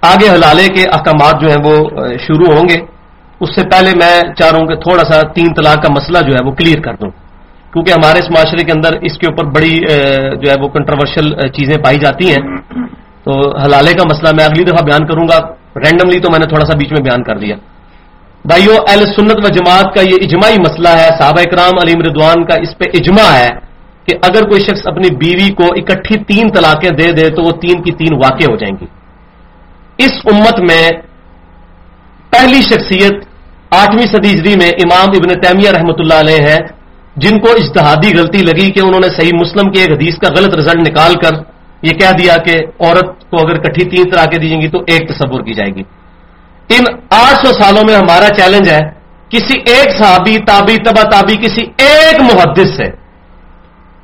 آگے حلالے کے احکامات جو ہیں وہ شروع ہوں گے۔ اس سے پہلے میں چاہ رہا ہوں کہ تھوڑا سا تین طلاق کا مسئلہ جو ہے وہ کلیئر کر دوں۔ کیونکہ ہمارے اس معاشرے کے اندر اس کے اوپر بڑی جو ہے وہ کنٹروورشل چیزیں پائی جاتی ہیں۔ تو حلالے کا مسئلہ میں اگلی دفعہ بیان کروں گا۔ رینڈملی تو میں نے تھوڑا سا بیچ میں بیان کر دیا۔ بھائیو، اہل سنت و جماعت کا یہ اجماعی مسئلہ ہے۔ صحابہ اکرام علیم ردوان کا اس پہ اجماع ہے۔ کہ اگر کوئی شخص اپنی بیوی کو اکٹھی تین طلاقیں دے دے تو وہ تین کی تین واقع ہو جائیں گی۔ اس امت میں پہلی شخصیت آٹھویں صدی ہجری میں امام ابن تیمیہ رحمۃ اللہ علیہ ہے جن کو اجتہادی غلطی لگی کہ انہوں نے صحیح مسلم کے ایک حدیث کا غلط رزلٹ نکال کر یہ کہہ دیا کہ عورت کو اگر کٹھی تین طرح کے دی جائیں گی تو ایک تصور کی جائے گی۔ ان آٹھ سو سالوں میں ہمارا چیلنج ہے، کسی ایک صحابی تابی تبا تابی کسی ایک محدث سے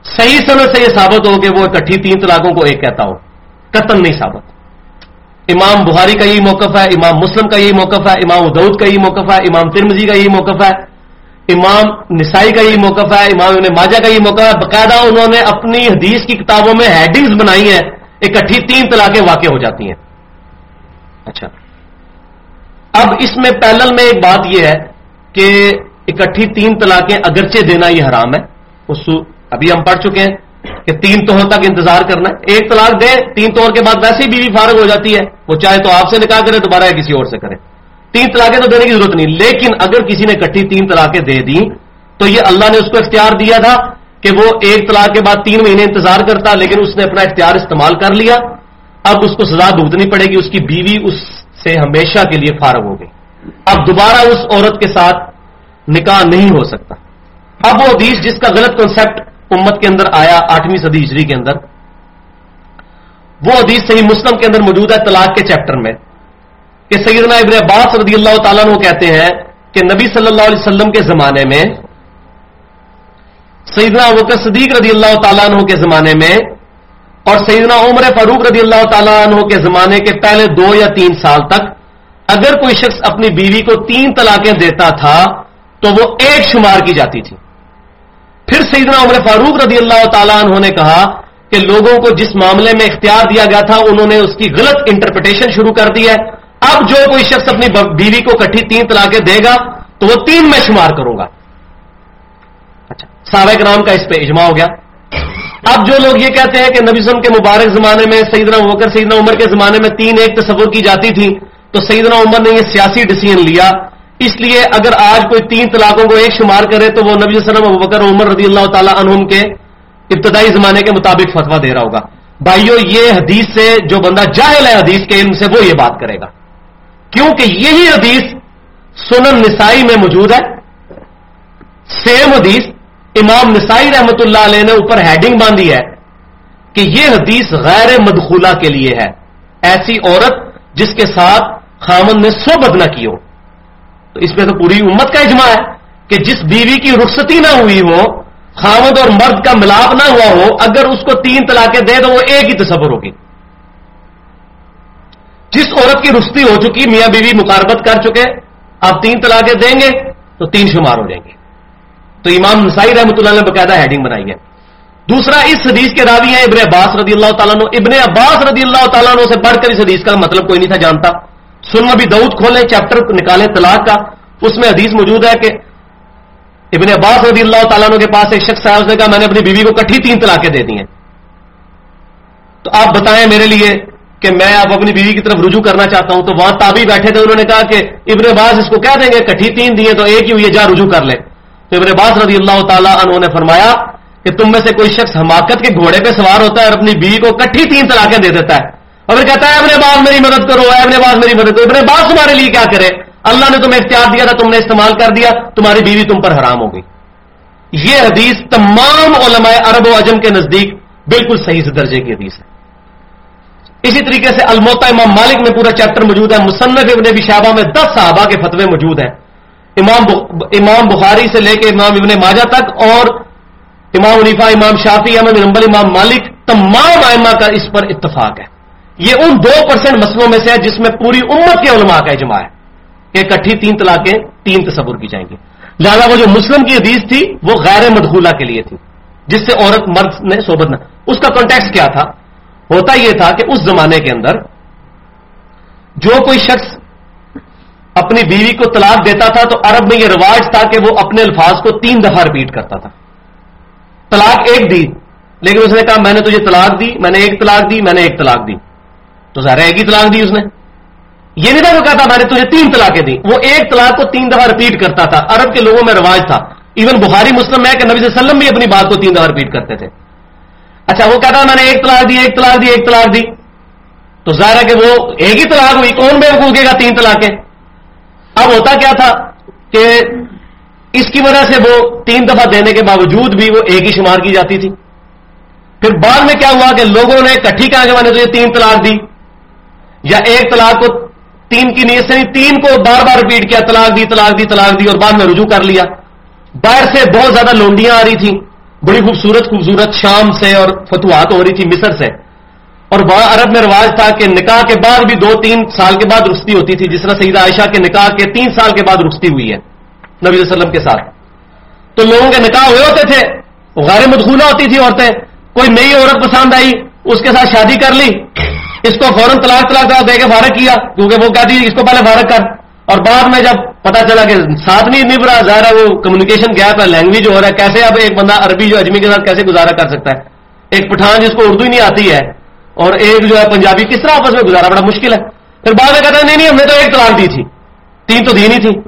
صحیح سمے سے یہ ثابت ہو کہ وہ اکٹھی تین طلاقوں کو ایک کہتا ہو قتل نہیں ثابت۔ امام بخاری کا یہی موقف ہے، امام مسلم کا یہی موقف ہے، امام ادود کا یہی موقف ہے، امام ترمزی کا یہی موقف ہے، امام نسائی کا یہی موقف ہے، امام ابن ماجہ کا یہی موقف ہے۔ باقاعدہ انہوں نے اپنی حدیث کی کتابوں میں ہیڈنگز بنائی ہیں، اکٹھی تین طلاقیں واقع ہو جاتی ہیں۔ اچھا۔ اب اس میں پیلل میں ایک بات یہ ہے کہ اکٹھی تین طلاقیں اگرچہ دینا یہ حرام ہے، اس ابھی ہم پڑھ چکے ہیں کہ تین توہر تک انتظار کرنا ہے۔ ایک طلاق دے تین توہر کے بعد ویسے ہی بیوی فارغ ہو جاتی ہے۔ وہ چاہے تو آپ سے نکاح کرے، دوبارہ یا کسی اور سے کرے۔ تین طلاقیں تو دینے کی ضرورت نہیں، لیکن اگر کسی نے کٹھی تین طلاقیں دے دی تو یہ اللہ نے اس کو اختیار دیا تھا کہ وہ ایک طلاق کے بعد تین مہینے انتظار کرتا، لیکن اس نے اپنا اختیار استعمال کر لیا۔ اب اس کو سزا بھگتنی پڑے گی، اس کی بیوی اس سے ہمیشہ کے لیے فارغ ہو گئی۔ اب دوبارہ اس عورت کے ساتھ نکاح نہیں ہو سکتا۔ اب وہ حدیث جس کا غلط کنسپٹ امت کے اندر آیا، آٹھویں صدی ہجری کے اندر۔ وہ حدیث صحیح مسلم کے اندر موجود ہے طلاق کے چیپٹر میں۔ کہ سیدنا ابن عباس رضی اللہ تعالیٰ وہ کہتے ہیں کہ نبی صلی اللہ علیہ وسلم کے زمانے میں، سیدنا وکر صدیق رضی اللہ تعالیٰ عنہ کے زمانے میں اور سیدنا عمر فاروق رضی اللہ تعالیٰ عنہ کے زمانے کے پہلے دو یا تین سال تک، اگر کوئی شخص اپنی بیوی کو تین طلاقیں دیتا تھا، تو وہ ایک شمار کی جاتی تھی۔ پھر سیدنا عمر فاروق رضی اللہ تعالیٰ عنہ نے کہا کہ لوگوں کو جس معاملے میں اختیار دیا گیا تھا، انہوں نے اس کی غلط انٹرپریٹیشن شروع کر دی ہے۔ اب جو کوئی شخص اپنی بیوی کو کٹھی تین طلاقیں دے گا، تو وہ تین میں شمار کروں گا۔ اچھا سابق نام کا اس پہ اجماع ہو گیا۔ اب جو لوگ یہ کہتے ہیں کہ نبی کے مبارک زمانے میں سیدنا وکر سیدنا عمر کے زمانے میں تین ایک تصور کی جاتی تھی تو سیدنا عمر نے یہ سیاسی ڈسیزن لیا۔ اس لیے اگر آج کوئی تین طلاقوں کو ایک شمار کرے تو وہ نبی وسلم وکر عمر رضی اللہ تعالیٰ عنہم کے ابتدائی زمانے کے مطابق فتوا دے رہا ہوگا۔ بھائیو، یہ حدیث سے جو بندہ جاہل ہے حدیث کے علم سے، وہ یہ بات کرے گا۔ کیونکہ یہی حدیث سنن نسائی میں موجود ہے۔ سیم حدیث امام نسائی رحمت اللہ علیہ نے اوپر ہیڈنگ باندھی ہے کہ یہ حدیث غیر مدخولہ کے لیے ہے۔ ایسی عورت جس کے ساتھ خامن نے صحبت نہ کی ہو۔ تو اس میں تو پوری امت کا اجماع ہے کہ جس بیوی کی رخصتی نہ ہوئی ہو خامد اور مرد کا ملاپ نہ ہوا ہو، اگر اس کو تین طلاقیں دے تو وہ ایک ہی تصور ہوگی۔ جس عورت کی رخصتی ہو چکی، میاں بیوی مقاربت کر چکے، آپ تین طلاقیں دیں گے تو تین شمار ہو جائیں گے۔ تو امام نسائی رحمۃ اللہ نے باقاعدہ ہیڈنگ بنائی ہے۔ دوسرا، اس حدیث کے راوی ہیں ابن عباس رضی اللہ تعالیٰ ابن عباس رضی اللہ تعالیٰ سے پڑھ کر اس حدیث کا مطلب کوئی نہیں تھا، جانتا۔ سن بھی دعود کھولیں چیپٹر نکالیں طلاق کا۔ اس میں حدیث موجود ہے کہ ابن عباس رضی اللہ تعالیٰ کے پاس ایک شخص ہے اس نے کہا، میں نے اپنی بیوی کو کٹھی تین طلاقیں دے دی ہیں۔ تو آپ بتائیں میرے لیے کہ میں اب اپنی بیوی کی طرف رجوع کرنا چاہتا ہوں۔ تو وہاں تابی بیٹھے تھے، انہوں نے کہا کہ ابن عباس اس کو کہہ دیں گے، کٹھی تین دیے تو ایک ہی ہوئی جا رجوع کر لے۔ تو ابن عباس رضی اللہ تعالیٰ عنہ نے فرمایا کہ تم میں سے کوئی شخص حماقت کے گھوڑے پہ سوار ہوتا ہے اور اپنی بیوی کو کٹھی تین طلاقیں دے دیتا ہے۔ اور پھر کہتا ہے ابن باز میری مدد کرو ابن باز میری مدد کرو. ابن باز تمہارے لیے کیا کرے؟ اللہ نے تمہیں اختیار دیا تھا، تم نے استعمال کر دیا، تمہاری بیوی تم پر حرام ہو گئی۔ یہ حدیث تمام علماء عرب و عجم کے نزدیک بالکل صحیح سے درجے کی حدیث ہے۔ اسی طریقے سے الموتا امام مالک میں پورا چیپٹر موجود ہے۔ مصنف ابن بشابہ میں دس صحابہ کے فتوے موجود ہیں۔ امام امام بخاری سے لے کے امام ابن ماجہ تک اور امام عنیفا امام شافی احمد نمبل امام مالک، تمام آئمہ کا اس پر اتفاق ہے۔ یہ ان دو پرسینٹ مسئلوں میں سے ہے جس میں پوری امت کے علماء کا اجماع ہے کہ کٹھی تین طلاقیں تین تصور کی جائیں گی۔ لہٰذا وہ جو مسلم کی حدیث تھی وہ غیر مدخولہ کے لیے تھی، جس سے عورت مرد نے صحبت نہ اس کا کانٹیکس کیا تھا؟ ہوتا یہ تھا کہ اس زمانے کے اندر جو کوئی شخص اپنی بیوی کو طلاق دیتا تھا تو عرب میں یہ رواج تھا کہ وہ اپنے الفاظ کو تین دفعہ رپیٹ کرتا تھا۔ طلاق ایک دی، لیکن اس نے کہا، میں نے تجھے طلاق دی، میں نے ایک طلاق دی، میں نے ایک طلاق دی۔ تو ظاہر ایک ہی طلاق دی اس نے۔ یہ نہیں تھا وہ کہتا، میں نے تجھے تین طلاقیں دی وہ ایک طلاق کو تین دفعہ رپیٹ کرتا تھا۔ عرب کے لوگوں میں رواج تھا۔ ایون بخاری، مسلم ہے کہ نبی صلی اللہ علیہ وسلم بھی اپنی بات کو تین دفعہ رپیٹ کرتے تھے۔ اچھا وہ کہتا، میں نے ایک طلاق دی، ایک طلاق دی، ایک طلاق دی۔ تو ظاہر ہے کہ وہ ایک ہی طلاق ہوئی، کون بے وقوع گا تین طلاقیں؟ اب ہوتا کیا تھا کہ اس کی وجہ سے وہ تین دفعہ دینے کے باوجود بھی وہ ایک ہی شمار کی جاتی تھی۔ پھر بعد میں کیا ہوا کہ لوگوں نے کٹھی کہا کہ میں نے تجھے تین طلاق دی۔ یا ایک طلاق کو تین کی نیت سے نہیں، تین کو بار بار ریپیٹ کیا، طلاق دی طلاق دی طلاق دی اور بعد میں رجوع کر لیا۔ باہر سے بہت زیادہ لونڈیاں آ رہی تھیں، بڑی خوبصورت خوبصورت شام سے اور فتوحات ہو رہی تھی مصر سے۔ اور وہاں عرب میں رواج تھا کہ نکاح کے بعد بھی دو، تین سال کے بعد رخصتی ہوتی تھی، جس طرح سیدہ عائشہ کے نکاح کے تین سال کے بعد رخصتی ہوئی ہے نبی علیہ وسلم کے ساتھ۔ تو لوگوں کے نکاح ہوئے ہوتے تھے غیر مدخولہ ہوتی تھی عورتیں۔ کوئی نئی عورت پسند آئی، اس کے ساتھ شادی کر لی۔ اس کو فوراً طلاق طلاق دے کے فارغ کیا، کیونکہ وہ کہتی اس کو پہلے فارغ کر۔ اور بعد میں جب پتا چلا کہ ساتھ نہیں نبھ رہا ظاہر ہے وہ کمیونیکیشن گیپ ہے لینگویج ہو رہا ہے، کیسے اب ایک بندہ عربی جو اجمی کے ساتھ کیسے گزارا کر سکتا ہے؟ ایک پٹھان جس کو اردو ہی نہیں آتی ہے، اور ایک جو ہے پنجابی، کس طرح آپس میں گزارا؟ بڑا مشکل ہے۔ پھر بعد میں کہتا ہے، نہیں نہیں، ہم نے تو ایک طلاق دی تھی۔ تین تو دی نہیں تھی۔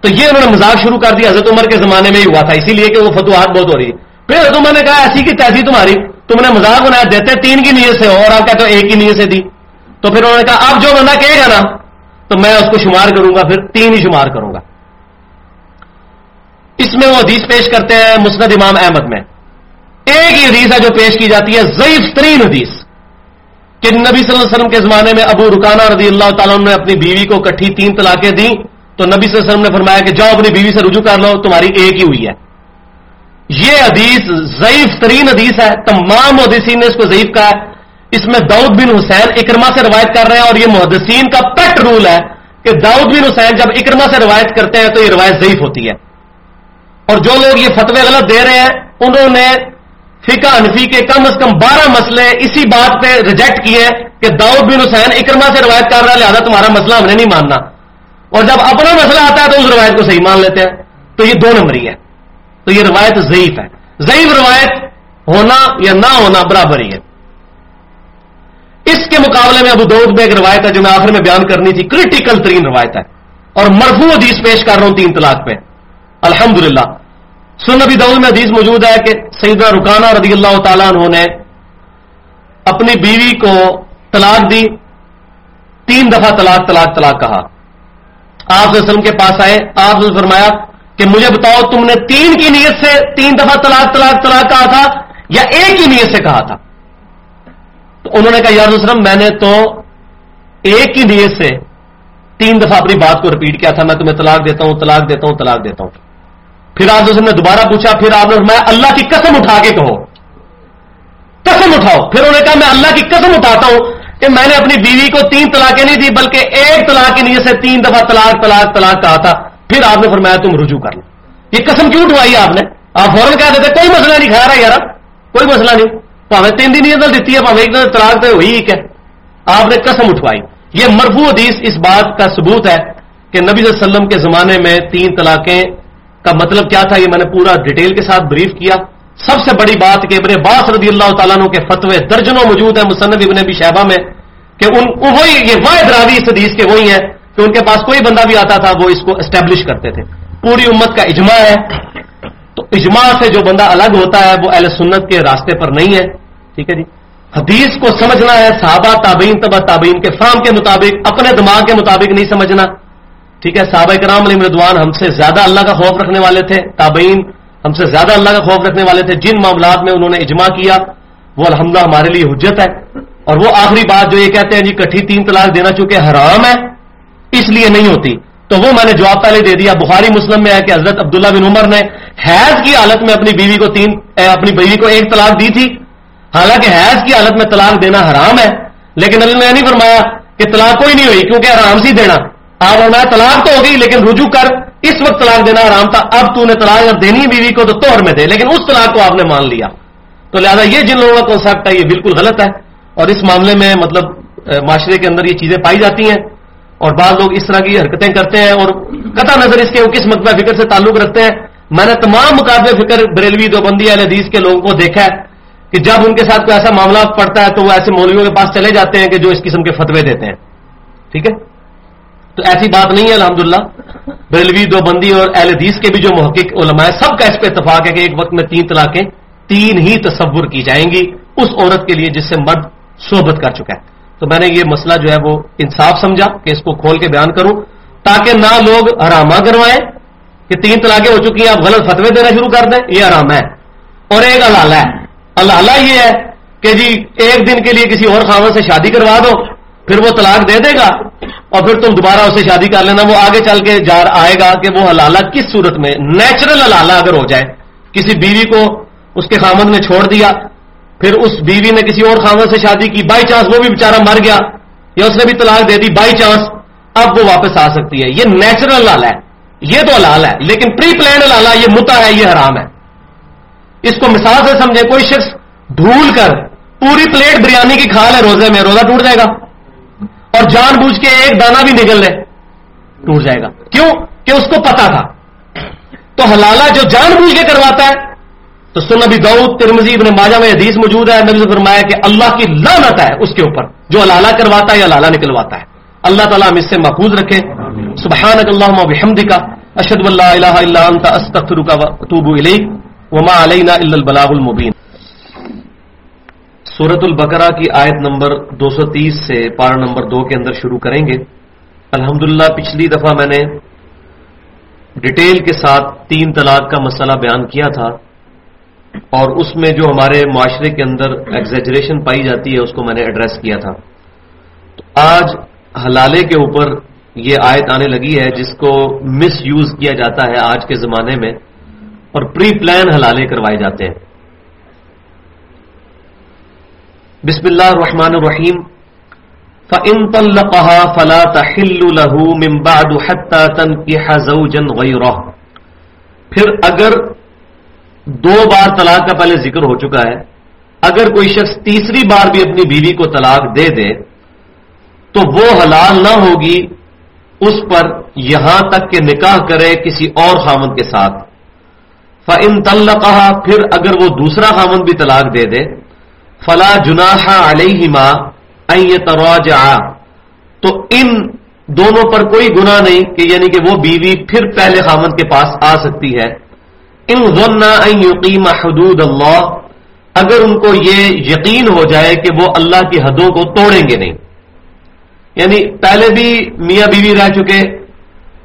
تو یہ انہوں نے مزاق شروع کر دیا۔ حضرت عمر کے زمانے میں ہی ہوا تھا، اسی لیے کہ وہ فتوحات بہت ہو رہی ہے پھر حضرت عمر نے کہا، ایسی کی تیسی تمہاری۔ تم نے مزاق بنایا، دیتے تین کی نیت سے ہو اور آپ کہتے ہو ایک کی نیت سے دی۔ تو پھر انہوں نے کہا، اب جو بندہ کہے گا نا، تو میں اس کو شمار کروں گا، پھر تین ہی شمار کروں گا۔ اس میں وہ حدیث پیش کرتے ہیں مسند امام احمد میں۔ ایک ہی حدیث ہے جو پیش کی جاتی ہے، ضعیف ترین حدیث۔ کہ نبی صلی اللہ علیہ وسلم کے زمانے میں ابو رکانہ رضی اللہ تعالیٰ نے اپنی بیوی کو کٹھی تین طلاقیں دیں، تو نبی صلی اللہ علیہ وسلم نے فرمایا کہ جاؤ اپنی بیوی سے رجوع کر لو، تمہاری ایک ہی ہوئی ہے۔ یہ حدیث ضعیف ترین حدیث ہے، تمام محدثین نے اس کو ضعیف کہا ہے۔ اس میں داؤد بن حسین اکرما سے روایت کر رہے ہیں اور یہ محدثین کا پیٹ رول ہے کہ داؤد بن حسین جب اکرما سے روایت کرتے ہیں تو یہ روایت ضعیف ہوتی ہے۔ اور جو لوگ یہ فتوے غلط دے رہے ہیں، انہوں نے فقہ انفی کے کم از کم بارہ مسئلے اسی بات پہ ریجیکٹ کیے کہ داؤد بن حسین اکرما سے روایت کر رہا ہے، لہٰذا تمہارا مسئلہ ہم نے نہیں ماننا۔ اور جب اپنا مسئلہ آتا ہے تو اس روایت کو صحیح مان لیتے ہیں۔ تو یہ دو نمبری ہے۔ تو یہ روایت ضعیف ہے۔ ضعیف روایت ہونا یا نہ ہونا برابر ہی ہے۔ اس کے مقابلے میں ابو دود میں ایک روایت ہے جو میں آخر میں بیان کرنی تھی کریٹیکل ترین روایت ہے۔ اور مرفوع حدیث پیش کر رہا ہوں تین طلاق پہ۔ الحمدللہ۔ سن نبی دعود میں حدیث موجود ہے کہ سیدہ رکانہ رضی اللہ تعالیٰ انہوں نے اپنی بیوی کو طلاق دی۔ تین دفعہ طلاق طلاق طلاق کہا۔ آپ وسلم کے پاس آئے، آپ نے فرمایا کہ مجھے بتاؤ تم نے تین کی نیت سے تین دفعہ طلاق طلاق طلاق کہا تھا یا ایک ہی نیت سے کہا تھا؟ تو انہوں نے کہا، یار وسلم میں نے تو ایک ہی نیت سے تین دفعہ اپنی بات کو ریپیٹ کیا تھا۔ میں تمہیں طلاق دیتا ہوں، طلاق دیتا ہوں، طلاق دیتا ہوں۔ پھر آپ نے دوبارہ پوچھا، پھر آپ نے میں اللہ کی قسم اٹھا کے کہو۔ قسم اٹھاؤ۔ پھر انہوں نے کہا، میں اللہ کی قسم اٹھاتا ہوں کہ میں نے اپنی بیوی کو تین طلاقیں نہیں دی، بلکہ ایک طلاق کی نیت سے تین دفعہ طلاق طلاق طلاق کہا تھا۔ پھر آپ نے فرمایا تم رجوع کر لو۔ یہ قسم کیوں اٹھوائی آپ نے؟ آپ فوراً کہہ دیتے، کوئی مسئلہ نہیں کھا رہا یار، کوئی مسئلہ نہیں۔ پاوے تین دن نیت دیتی ہے، پاوے ایک دن طلاق تو ہوئی ہے آپ نے قسم اٹھوائی۔ یہ مرفوع حدیث اس بات کا ثبوت ہے کہ نبی صلی اللہ علیہ وسلم کے زمانے میں تین طلاقیں کا مطلب کیا تھا؟ یہ میں نے پورا ڈیٹیل کے ساتھ بریف کیا۔ سب سے بڑی بات کہ ابن باس رضی اللہ تعالیٰ کے فتوے درجنوں موجود ہیں، مصنف ابن ابی شہبہ میں، کہ ان وہی یہ واحد راوی اس حدیث کے وہی ہیں۔ کہ ان کے پاس کوئی بندہ بھی آتا تھا، وہ اس کو اسٹیبلش کرتے تھے۔ پوری امت کا اجماع ہے۔ تو اجماع سے جو بندہ الگ ہوتا ہے، وہ اہل سنت کے راستے پر نہیں ہے۔ ٹھیک ہے جی؟ حدیث کو سمجھنا ہے، صحابہ تابعین تبا تابعین کے فام کے مطابق، اپنے دماغ کے مطابق نہیں سمجھنا۔ ٹھیک ہے، صحابہ کرام علی مردوان ہم سے زیادہ اللہ کا خوف رکھنے والے تھے، تابعین ہم سے زیادہ اللہ کا خوف رکھنے والے تھے۔ جن معاملات میں انہوں نے اجماع کیا، وہ الحمدہ ہمارے لیے حجت ہے۔ اور وہ آخری بات جو یہ کہتے ہیں جی کٹھی تین طلاق دینا چونکہ حرام ہے۔ اس لیے نہیں ہوتی۔ تو وہ میں نے جواب پہلے دے دیا۔ بخاری مسلم میں ہے کہ حضرت عبداللہ بن عمر نے حیض کی حالت میں اپنی بیوی کو تین اپنی بیوی کو ایک طلاق دی تھی۔ حالانکہ حیض کی حالت میں طلاق دینا حرام ہے۔ لیکن علی نے نہیں فرمایا کہ طلاق کوئی نہیں ہوئی، کیونکہ حرام سی دینا۔ آپ اور میں طلاق تو ہو گئی، لیکن رجوع کر۔ اس وقت طلاق دینا آرام تھا۔ اب تو نے طلاق اگر دینی بیوی کو تو توہر میں دے، لیکن اس طلاق کو آپ نے مان لیا۔ تو لہٰذا یہ جن لوگوں کا کانسیپٹ ہے، یہ بالکل غلط ہے۔ اور اس معاملے میں مطلب معاشرے کے اندر یہ چیزیں پائی جاتی ہیں۔ اور بعض لوگ اس طرح کی حرکتیں کرتے ہیں اور قطع نظر اس کے وہ کس مقبہ فکر سے تعلق رکھتے ہیں۔ میں نے تمام مقابلے فکر بریلوی دوبندی اہل حدیث کے لوگوں کو دیکھا ہے کہ جب ان کے ساتھ کوئی ایسا معاملہ پڑتا ہے تو وہ ایسے مولویوں کے پاس چلے جاتے ہیں کہ جو اس قسم کے فتوے دیتے ہیں۔ ٹھیک ہے؟ تو ایسی بات نہیں ہے، الحمدللہ۔ بریلوی دو بندی اور اہل حدیث کے بھی جو محقق علماء ہے سب کا اس پہ اتفاق ہے کہ ایک وقت میں تین طلاقیں، تین ہی تصور کی جائیں گی۔ اس عورت کے لیے جس سے مرد صحبت کر چکا ہے۔ تو میں نے یہ مسئلہ جو ہے وہ انصاف سمجھا کہ اس کو کھول کے بیان کروں تاکہ نہ لوگ حرامہ کروائیں کہ تین طلاقیں ہو چکی ہیں، آپ غلط فتوے دینا شروع کر دیں، یہ حرام ہے۔ اور ایک اللہ ہے۔ اللہ یہ ہے کہ جی ایک دن کے لیے کسی اور خاون سے شادی کروا دو، پھر وہ طلاق دے دے گا اور پھر تم دوبارہ اسے شادی کر لینا، وہ آگے چل کے جا آئے گا کہ وہ حلالہ کس صورت میں نیچرل حلالہ اگر ہو جائے۔ کسی بیوی کو اس کے خامد نے چھوڑ دیا پھر اس بیوی نے کسی اور خامد سے شادی کی بائی چانس وہ بھی بےچارا مر گیا، یا اس نے بھی طلاق دے دی بائی چانس اب وہ واپس آ سکتی ہے۔ یہ نیچرل لال ہے، یہ تو لال ہے، لیکن پری پلانڈ لالا یہ متا ہے، یہ حرام ہے۔ اس کو مثال سے سمجھے کوئی شخص بھول کر پوری پلیٹ بریانی کی کھا لے، روزے میں روزہ ٹوٹ جائے گا۔ اور جان بوجھ کے ایک دانہ بھی نکل لے، ٹوٹ جائے گا۔ کیوں؟ کہ اس کو پتا تھا۔ تو حلالہ جو جان بوجھ کے کرواتا ہے تو سن ابھی دعود ترمزی ابن ماجہ میں حدیث موجود ہے، نبی نے فرمایا کہ اللہ کی لانت ہے اس کے اوپر، جو لالہ کرواتا ہے یا لالا نکلواتا ہے۔ اللہ تعالیٰ ہم اس سے محفوظ رکھے۔ سبحان اللہ بحمد کا اشد اللہ الہ الا انت استغفر کا توبو الیک۔ وما علینا الا البلاغ المبین۔ سورت البقرہ کی آیت نمبر دو سو تیس سے پارا نمبر دو کے اندر شروع کریں گے۔ الحمدللہ، پچھلی دفعہ میں نے ڈیٹیل کے ساتھ تین طلاق کا مسئلہ بیان کیا تھا۔ اور اس میں جو ہمارے معاشرے کے اندر ایگزیجریشن پائی جاتی ہے، اس کو میں نے ایڈریس کیا تھا۔ تو آج حلالے کے اوپر یہ آیت آنے لگی ہے، جس کو مس یوز کیا جاتا ہے آج کے زمانے میں، اور پری پلان حلالے کروائے جاتے ہیں۔ بسم اللہ الرحمن الرحیم۔ فَإِن طَلَّقَهَا فَلَا تَحِلُّ لَهُ مِن بَعْدُ حَتَّى تَنْكِحَ زَوْجًا غَيْرَهُ۔ پھر اگر دو بار طلاق کا پہلے ذکر ہو چکا ہے۔ اگر کوئی شخص تیسری بار بھی اپنی بیوی کو طلاق دے دے، تو وہ حلال نہ ہوگی، اس پر یہاں تک کہ نکاح کرے کسی اور خامن کے ساتھ۔ فن تل کہا پھر اگر وہ دوسرا خامن بھی طلاق دے دے، فلا جناح علیہ ماں تراجع تو ان دونوں پر کوئی گنا نہیں کہ یعنی کہ وہ بیوی پھر پہلے خامن کے پاس آ سکتی ہے۔ ان ظننا ان یقیم حدود اللہ، اگر ان کو یہ یقین ہو جائے کہ وہ اللہ کی حدوں کو توڑیں گے نہیں۔ یعنی پہلے بھی میاں بیوی رہ چکے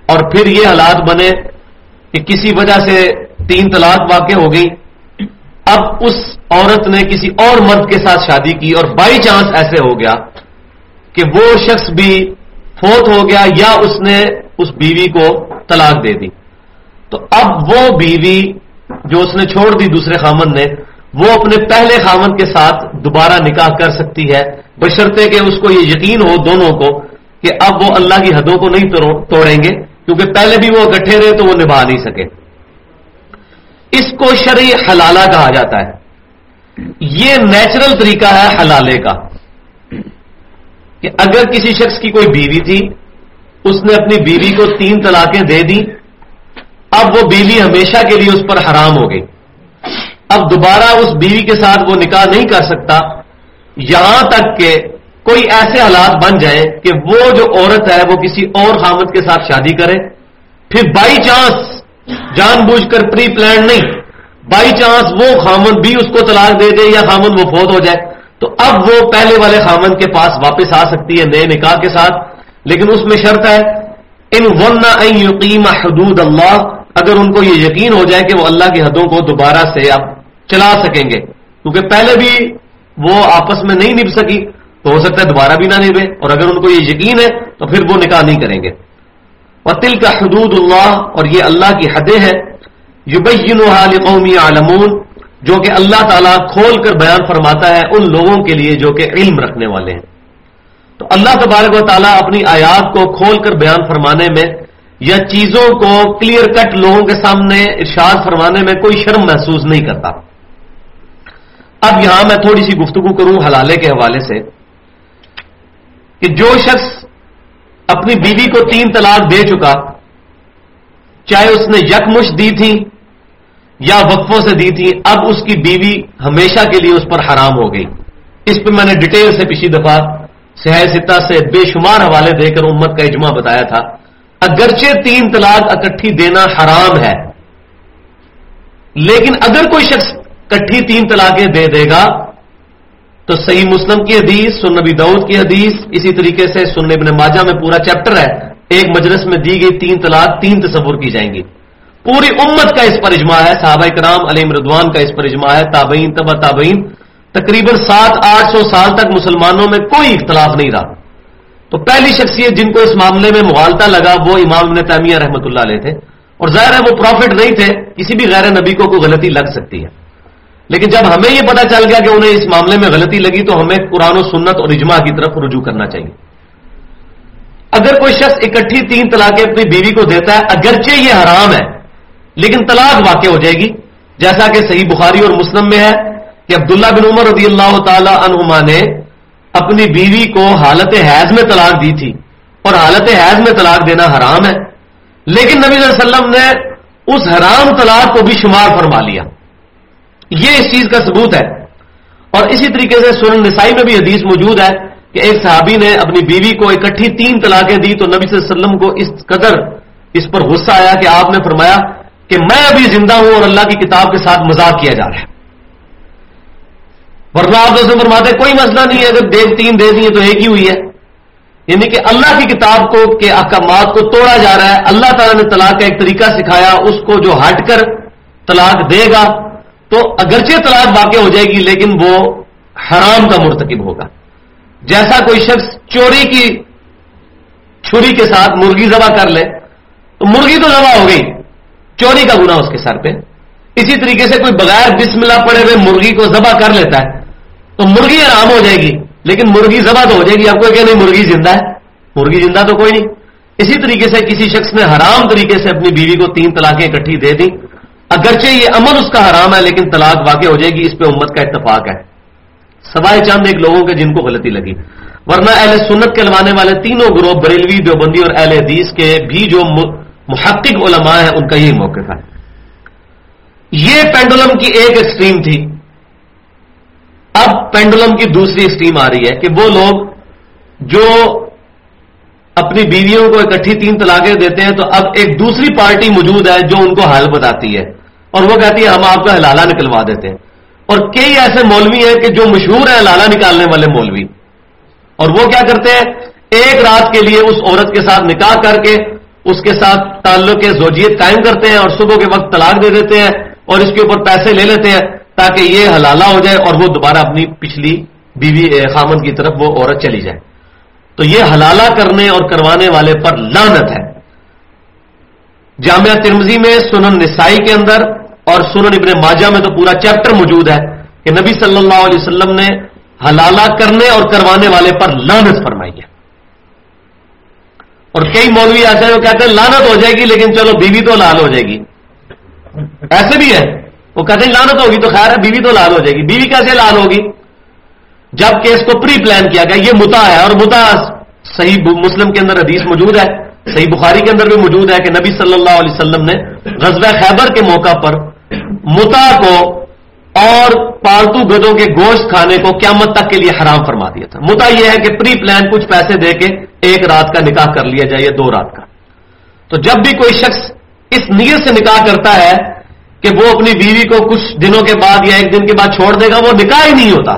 اور پھر یہ حالات بنے کہ کسی وجہ سے تین طلاق واقع ہو گئی۔ اب اس عورت نے کسی اور مرد کے ساتھ شادی کی اور بائی چانس ایسے ہو گیا کہ وہ شخص بھی فوت ہو گیا یا اس نے اس بیوی کو طلاق دے دی۔ تو اب وہ بیوی جو اس نے چھوڑ دی دوسرے خامن نے، وہ اپنے پہلے خامن کے ساتھ دوبارہ نکاح کر سکتی ہے۔ بشرطے کہ اس کو یہ یقین ہو دونوں کو کہ اب وہ اللہ کی حدوں کو نہیں توڑیں گے، کیونکہ پہلے بھی وہ اکٹھے رہے تو وہ نبھا نہیں سکے۔ اس کو شرعی حلالہ کہا جاتا ہے۔ یہ نیچرل طریقہ ہے حلالے کا۔ کہ اگر کسی شخص کی کوئی بیوی تھی، اس نے اپنی بیوی کو تین طلاقیں دے دی اب وہ بیوی ہمیشہ کے لیے اس پر حرام ہو گئی۔ اب دوبارہ اس بیوی کے ساتھ وہ نکاح نہیں کر سکتا۔ یہاں تک کہ کوئی ایسے حالات بن جائیں کہ وہ جو عورت ہے وہ کسی اور خامد کے ساتھ شادی کرے۔ پھر بائی چانس جان بوجھ کر پری پلان نہیں، بائی چانس وہ خامد بھی اس کو طلاق دے دے یا خامد وہ فوت ہو جائے۔ تو اب وہ پہلے والے خامد کے پاس واپس آ سکتی ہے نئے نکاح کے ساتھ۔ لیکن اس میں شرط ہے، ان ون یقیم حدود اللہ اگر ان کو یہ یقین ہو جائے کہ وہ اللہ کی حدوں کو دوبارہ سے اب چلا سکیں گے، کیونکہ پہلے بھی وہ آپس میں نہیں نب سکی، تو ہو سکتا ہے دوبارہ بھی نہ نبے اور اگر ان کو یہ یقین ہے، تو پھر وہ نکاح نہیں کریں گے۔ وطل کا حدود اللہ اور یہ اللہ کی حدیں ہیں۔ یو قومی عالمون جو کہ اللہ تعالیٰ کھول کر بیان فرماتا ہے ان لوگوں کے لیے جو کہ علم رکھنے والے ہیں۔ تو اللہ تبارک و تعالیٰ اپنی آیات کو کھول کر بیان فرمانے میں یا چیزوں کو کلیئر کٹ لوگوں کے سامنے ارشاد فرمانے میں کوئی شرم محسوس نہیں کرتا۔ اب یہاں میں تھوڑی سی گفتگو کروں حلالے کے حوالے سے کہ جو شخص اپنی بیوی کو تین طلاق دے چکا، چاہے اس نے یکمش دی تھی یا وقفوں سے دی تھی، اب اس کی بیوی ہمیشہ کے لیے اس پر حرام ہو گئی۔ اس پہ میں نے ڈیٹیل سے پچھلی دفعہ سہ ستا سے بے شمار حوالے دے کر امت کا اجماع بتایا تھا۔ اگرچہ تین طلاق اکٹھی دینا حرام ہے، لیکن اگر کوئی شخص کٹھی تین طلاقیں دے دے گا، تو صحیح مسلم کی حدیث سن نبی دعود کی حدیث، اسی طریقے سے سن ابن ماجہ میں پورا چیپٹر ہے۔ ایک مجلس میں دی گئی تین طلاق، تین تصور کی جائیں گی۔ پوری امت کا اس پر اجماع ہے، صحابہ کرام علیم ردوان کا اس پر اجماع ہے، تابعین، تبا تابعین۔ تقریباً سات، آٹھ سو سال تک مسلمانوں میں کوئی اختلاف نہیں رہا۔ تو پہلی شخصیت جن کو اس معاملے میں مغالتا لگا وہ امام ابن تعمیہ رحمۃ اللہ علیہ تھے۔ اور ظاہر ہے وہ پروفٹ نہیں تھے، کسی بھی غیر نبی کو کوئی غلطی لگ سکتی ہے۔ لیکن جب ہمیں یہ پتا چل گیا کہ انہیں اس معاملے میں غلطی لگی تو ہمیں قرآن و سنت اور اجماع کی طرف رجوع کرنا چاہیے۔ اگر کوئی شخص اکٹھی تین طلاقیں اپنی بیوی کو دیتا ہے، اگرچہ یہ حرام ہے، لیکن طلاق واقع ہو جائے گی، جیسا کہ صحیح بخاری اور مسلم میں ہے کہ عبداللہ بن عمر رضی اللہ تعالی عنہما نے اپنی بیوی کو حالت حیض میں طلاق دی تھی اور حالت حیض میں طلاق دینا حرام ہے۔ لیکن نبی صلی اللہ علیہ وسلم نے اس حرام طلاق کو بھی شمار فرما لیا۔ یہ اس چیز کا ثبوت ہے۔ اور اسی طریقے سے سورن نسائی میں بھی حدیث موجود ہے کہ ایک صحابی نے اپنی بیوی کو اکٹھی تین طلاقیں دی تو نبی صلی اللہ علیہ وسلم کو اس قدر اس پر غصہ آیا کہ آپ نے فرمایا کہ میں ابھی زندہ ہوں اور اللہ کی کتاب کے ساتھ مذاق کیا جا رہا ہے۔ ورنہ آپ دوست فرماتے کوئی مسئلہ نہیں ہے، اگر دیو تین دے دیے تو ایک ہی ہوئی ہے۔ یعنی کہ اللہ کی کتاب کو، کے احکامات کو توڑا جا رہا ہے۔ اللہ تعالیٰ نے طلاق کا ایک طریقہ سکھایا، اس کو جو ہٹ کر طلاق دے گا۔ تو اگرچہ طلاق واقع ہو جائے گی، لیکن وہ حرام کا مرتکب ہوگا۔ جیسا کوئی شخص چوری کی چھری کے ساتھ مرغی ذبح کر لے، تو مرغی تو ذبح ہو گئی۔ چوری کا گنا اس کے سر پہ۔ اسی طریقے سے کوئی بغیر بسم اللہ پڑے ہوئے مرغی کو ذبح کر لیتا ہے۔ تو مرغی آرام ہو جائے گی، لیکن مرغی ذبح تو ہو جائے گی، آپ کو کہ نہیں مرغی زندہ ہے۔ مرغی زندہ تو کوئی نہیں۔ اسی طریقے سے کسی شخص نے حرام طریقے سے اپنی بیوی کو تین طلاقیں اکٹھی دے دی اگرچہ یہ عمل اس کا حرام ہے، لیکن طلاق واقع ہو جائے گی، اس پہ امت کا اتفاق ہے۔ سوائے چاند ایک لوگوں کے جن کو غلطی لگی۔ ورنہ اہل سنت کے لوانے والے تینوں گروہ بریلوی دیوبندی اور اہل حدیث کے بھی جو محقق علماء ہیں، ان کا یہی موقف ہے۔ یہ پینڈولم کی ایک ایکسٹریم تھی۔ اب پینڈولم کی دوسری اسٹریم آ رہی ہے کہ وہ لوگ جو اپنی بیویوں کو اکٹھی تین طلاقیں دیتے ہیں تو اب ایک دوسری پارٹی موجود ہے جو ان کو حل بتاتی ہے اور وہ کہتی ہے ہم آپ کا حلالہ نکلوا دیتے ہیں۔ اور کئی ایسے مولوی ہیں کہ جو مشہور ہیں حلالہ نکالنے والے مولوی۔ اور وہ کیا کرتے ہیں؟ ایک رات کے لیے اس عورت کے ساتھ نکاح کر کے اس کے ساتھ تعلق زوجیت قائم کرتے ہیں اور صبح کے وقت طلاق دے دیتے ہیں اور اس کے اوپر پیسے لے لیتے ہیں۔ تاکہ یہ حلالہ ہو جائے اور وہ دوبارہ اپنی پچھلی بیوی خامن کی طرف وہ عورت چلی جائے۔ تو یہ حلالہ کرنے اور کروانے والے پر لانت ہے۔ جامعہ ترمزی میں سنن نسائی کے اندر اور سنن ابن ماجہ میں تو پورا چیپٹر موجود ہے کہ نبی صلی اللہ علیہ وسلم نے حلالہ کرنے اور کروانے والے پر لانت فرمائی ہے۔ اور کئی مولوی ایسے ہیں وہ کہتے ہیں لانت ہو جائے گی، لیکن چلو بیوی تو لال ہو جائے گی۔ ایسے بھی ہے۔ وہ کہتے ہیں لانت ہوگی تو خیر ہے، بیوی تو لال ہو جائے گی۔ بیوی کیسے لال ہوگی؟ جبکہ اس کو پری پلان کیا گیا، یہ متا ہے اور متا صحیح مسلم کے اندر حدیث موجود ہے، صحیح بخاری کے اندر بھی موجود ہے کہ نبی صلی اللہ علیہ وسلم نے غزوہ خیبر کے موقع پر متا کو اور پالتو گدوں کے گوشت کھانے کو قیامت تک کے لیے حرام فرما دیا تھا۔ متا یہ ہے کہ پری پلان کچھ پیسے دے کے ایک رات کا نکاح کر لیا جائے دو رات کا۔ تو جب بھی کوئی شخص اس نیت سے نکاح کرتا ہے کہ وہ اپنی بیوی کو کچھ دنوں کے بعد یا ایک دن کے بعد چھوڑ دے گا، وہ نکاح ہی نہیں ہوتا۔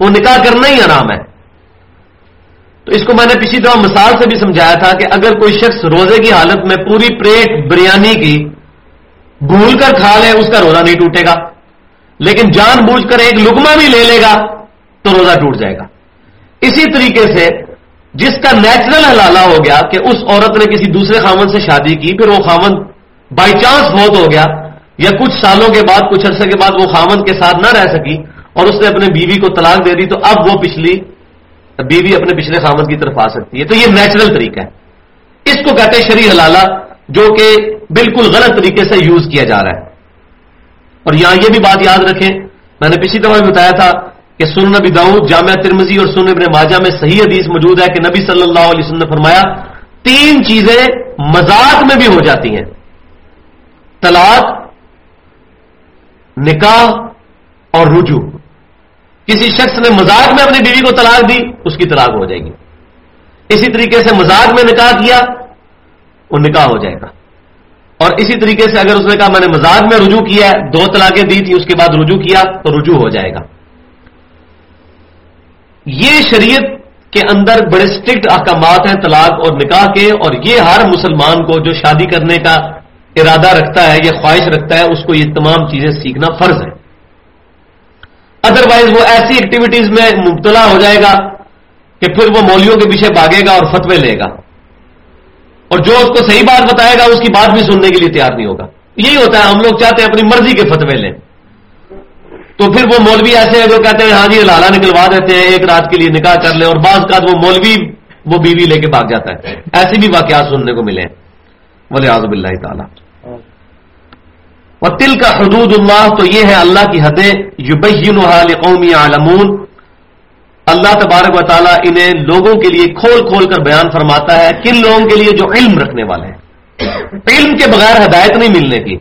وہ نکاح کرنا ہی آرام ہے۔ تو اس کو میں نے پچھلی دفعہ مثال سے بھی سمجھایا تھا کہ اگر کوئی شخص روزے کی حالت میں پوری پلیٹ بریانی کی بھول کر کھا لے، اس کا روزہ نہیں ٹوٹے گا۔ لیکن جان بوجھ کر ایک لکما بھی لے لے گا تو روزہ ٹوٹ جائے گا۔ اسی طریقے سے جس کا نیچرل حلالہ ہو گیا کہ اس عورت نے کسی دوسرے خامن سے شادی کی، پھر وہ خامن بائی چانس موت ہو گیا یا کچھ سالوں کے بعد، کچھ عرصے کے بعد وہ خامن کے ساتھ نہ رہ سکی اور اس نے اپنے بیوی کو طلاق دے دی، تو اب وہ پچھلی بیوی اپنے پچھلے خامد کی طرف آ سکتی ہے۔ تو یہ نیچرل طریقہ ہے۔ اس کو کہتے ہیں شری حلالہ، جو کہ بالکل غلط طریقے سے یوز کیا جا رہا ہے۔ اور یہاں یہ بھی بات یاد رکھیں، میں نے پچھلی دفعہ بھی بتایا تھا کہ سن نبی داؤد، جامعہ ترمزی اور سن ابن ماجہ میں صحیح حدیث موجود ہے کہ نبی صلی اللہ علیہ وسلم نے فرمایا، تین چیزیں مذاق میں بھی ہو جاتی ہیں۔ طلاق نکاح اور رجوع۔ کسی شخص نے مزاق میں اپنی بیوی کو طلاق دی، اس کی طلاق ہو جائے گی۔ اسی طریقے سے مزاق میں نکاح کیا، وہ نکاح ہو جائے گا۔ اور اسی طریقے سے اگر اس نے کہا، میں نے مزاق میں رجوع کیا ہے دو طلاقیں دی تھی اس کے بعد رجوع کیا، تو رجوع ہو جائے گا۔ یہ شریعت کے اندر بڑے اسٹرکٹ احکامات ہیں طلاق اور نکاح کے، اور یہ ہر مسلمان کو جو شادی کرنے کا ارادہ رکھتا ہے یا خواہش رکھتا ہے اس کو یہ تمام چیزیں سیکھنا فرض ہے۔ ادروائز وہ ایسی ایکٹیویٹیز میں مبتلا ہو جائے گا کہ پھر وہ مولیوں کے پیچھے بھاگے گا اور فتوے لے گا۔ اور جو اس کو صحیح بات بتائے گا، اس کی بات بھی سننے کے لیے تیار نہیں ہوگا۔ یہی ہوتا ہے، ہم لوگ چاہتے ہیں اپنی مرضی کے فتوے لیں۔ تو پھر وہ مولوی ایسے ہیں جو کہتے ہیں ہاں جی لالا نکلوا دیتے ہیں، ایک رات کے لیے نکاح کر لیں۔ اور بعض کا وہ مولوی، وہ بیوی لے کے بھاگ جاتا ہے۔ ایسی بھی واقعات سننے کو ملے بولے آزب اللہ تعالیٰ۔ اور تل کا حدود اللہ تو یہ ہے اللہ کی حدیں یو قومی عالمون۔ اللہ تبارک و تعالیٰ انہیں لوگوں کے لیے کھول کھول کر بیان فرماتا ہے کن لوگوں کے لیے جو علم رکھنے والے ہیں۔ علم کے بغیر ہدایت نہیں ملنے کی۔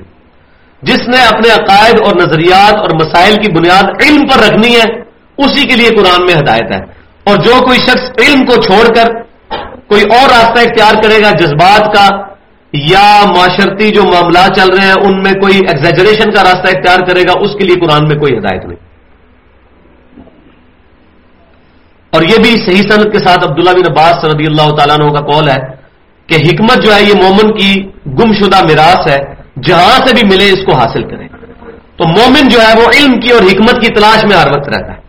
جس نے اپنے عقائد اور نظریات اور مسائل کی بنیاد علم پر رکھنی ہے، اسی کے لیے قرآن میں ہدایت ہے۔ اور جو کوئی شخص علم کو چھوڑ کر کوئی اور راستہ اختیار کرے گا جذبات کا یا معاشرتی جو معاملات چل رہے ہیں، ان میں کوئی ایگزیجریشن کا راستہ اختیار کرے گا، اس کے لیے قرآن میں کوئی ہدایت نہیں۔ اور یہ بھی صحیح صنعت کے ساتھ عبداللہ بن عباس رضی اللہ تعالیٰ عنہ کا قول ہے کہ حکمت جو ہے، یہ مومن کی گم شدہ میراث ہے، جہاں سے بھی ملے اس کو حاصل کریں۔ تو مومن جو ہے، وہ علم کی اور حکمت کی تلاش میں ہر وقت رہتا ہے۔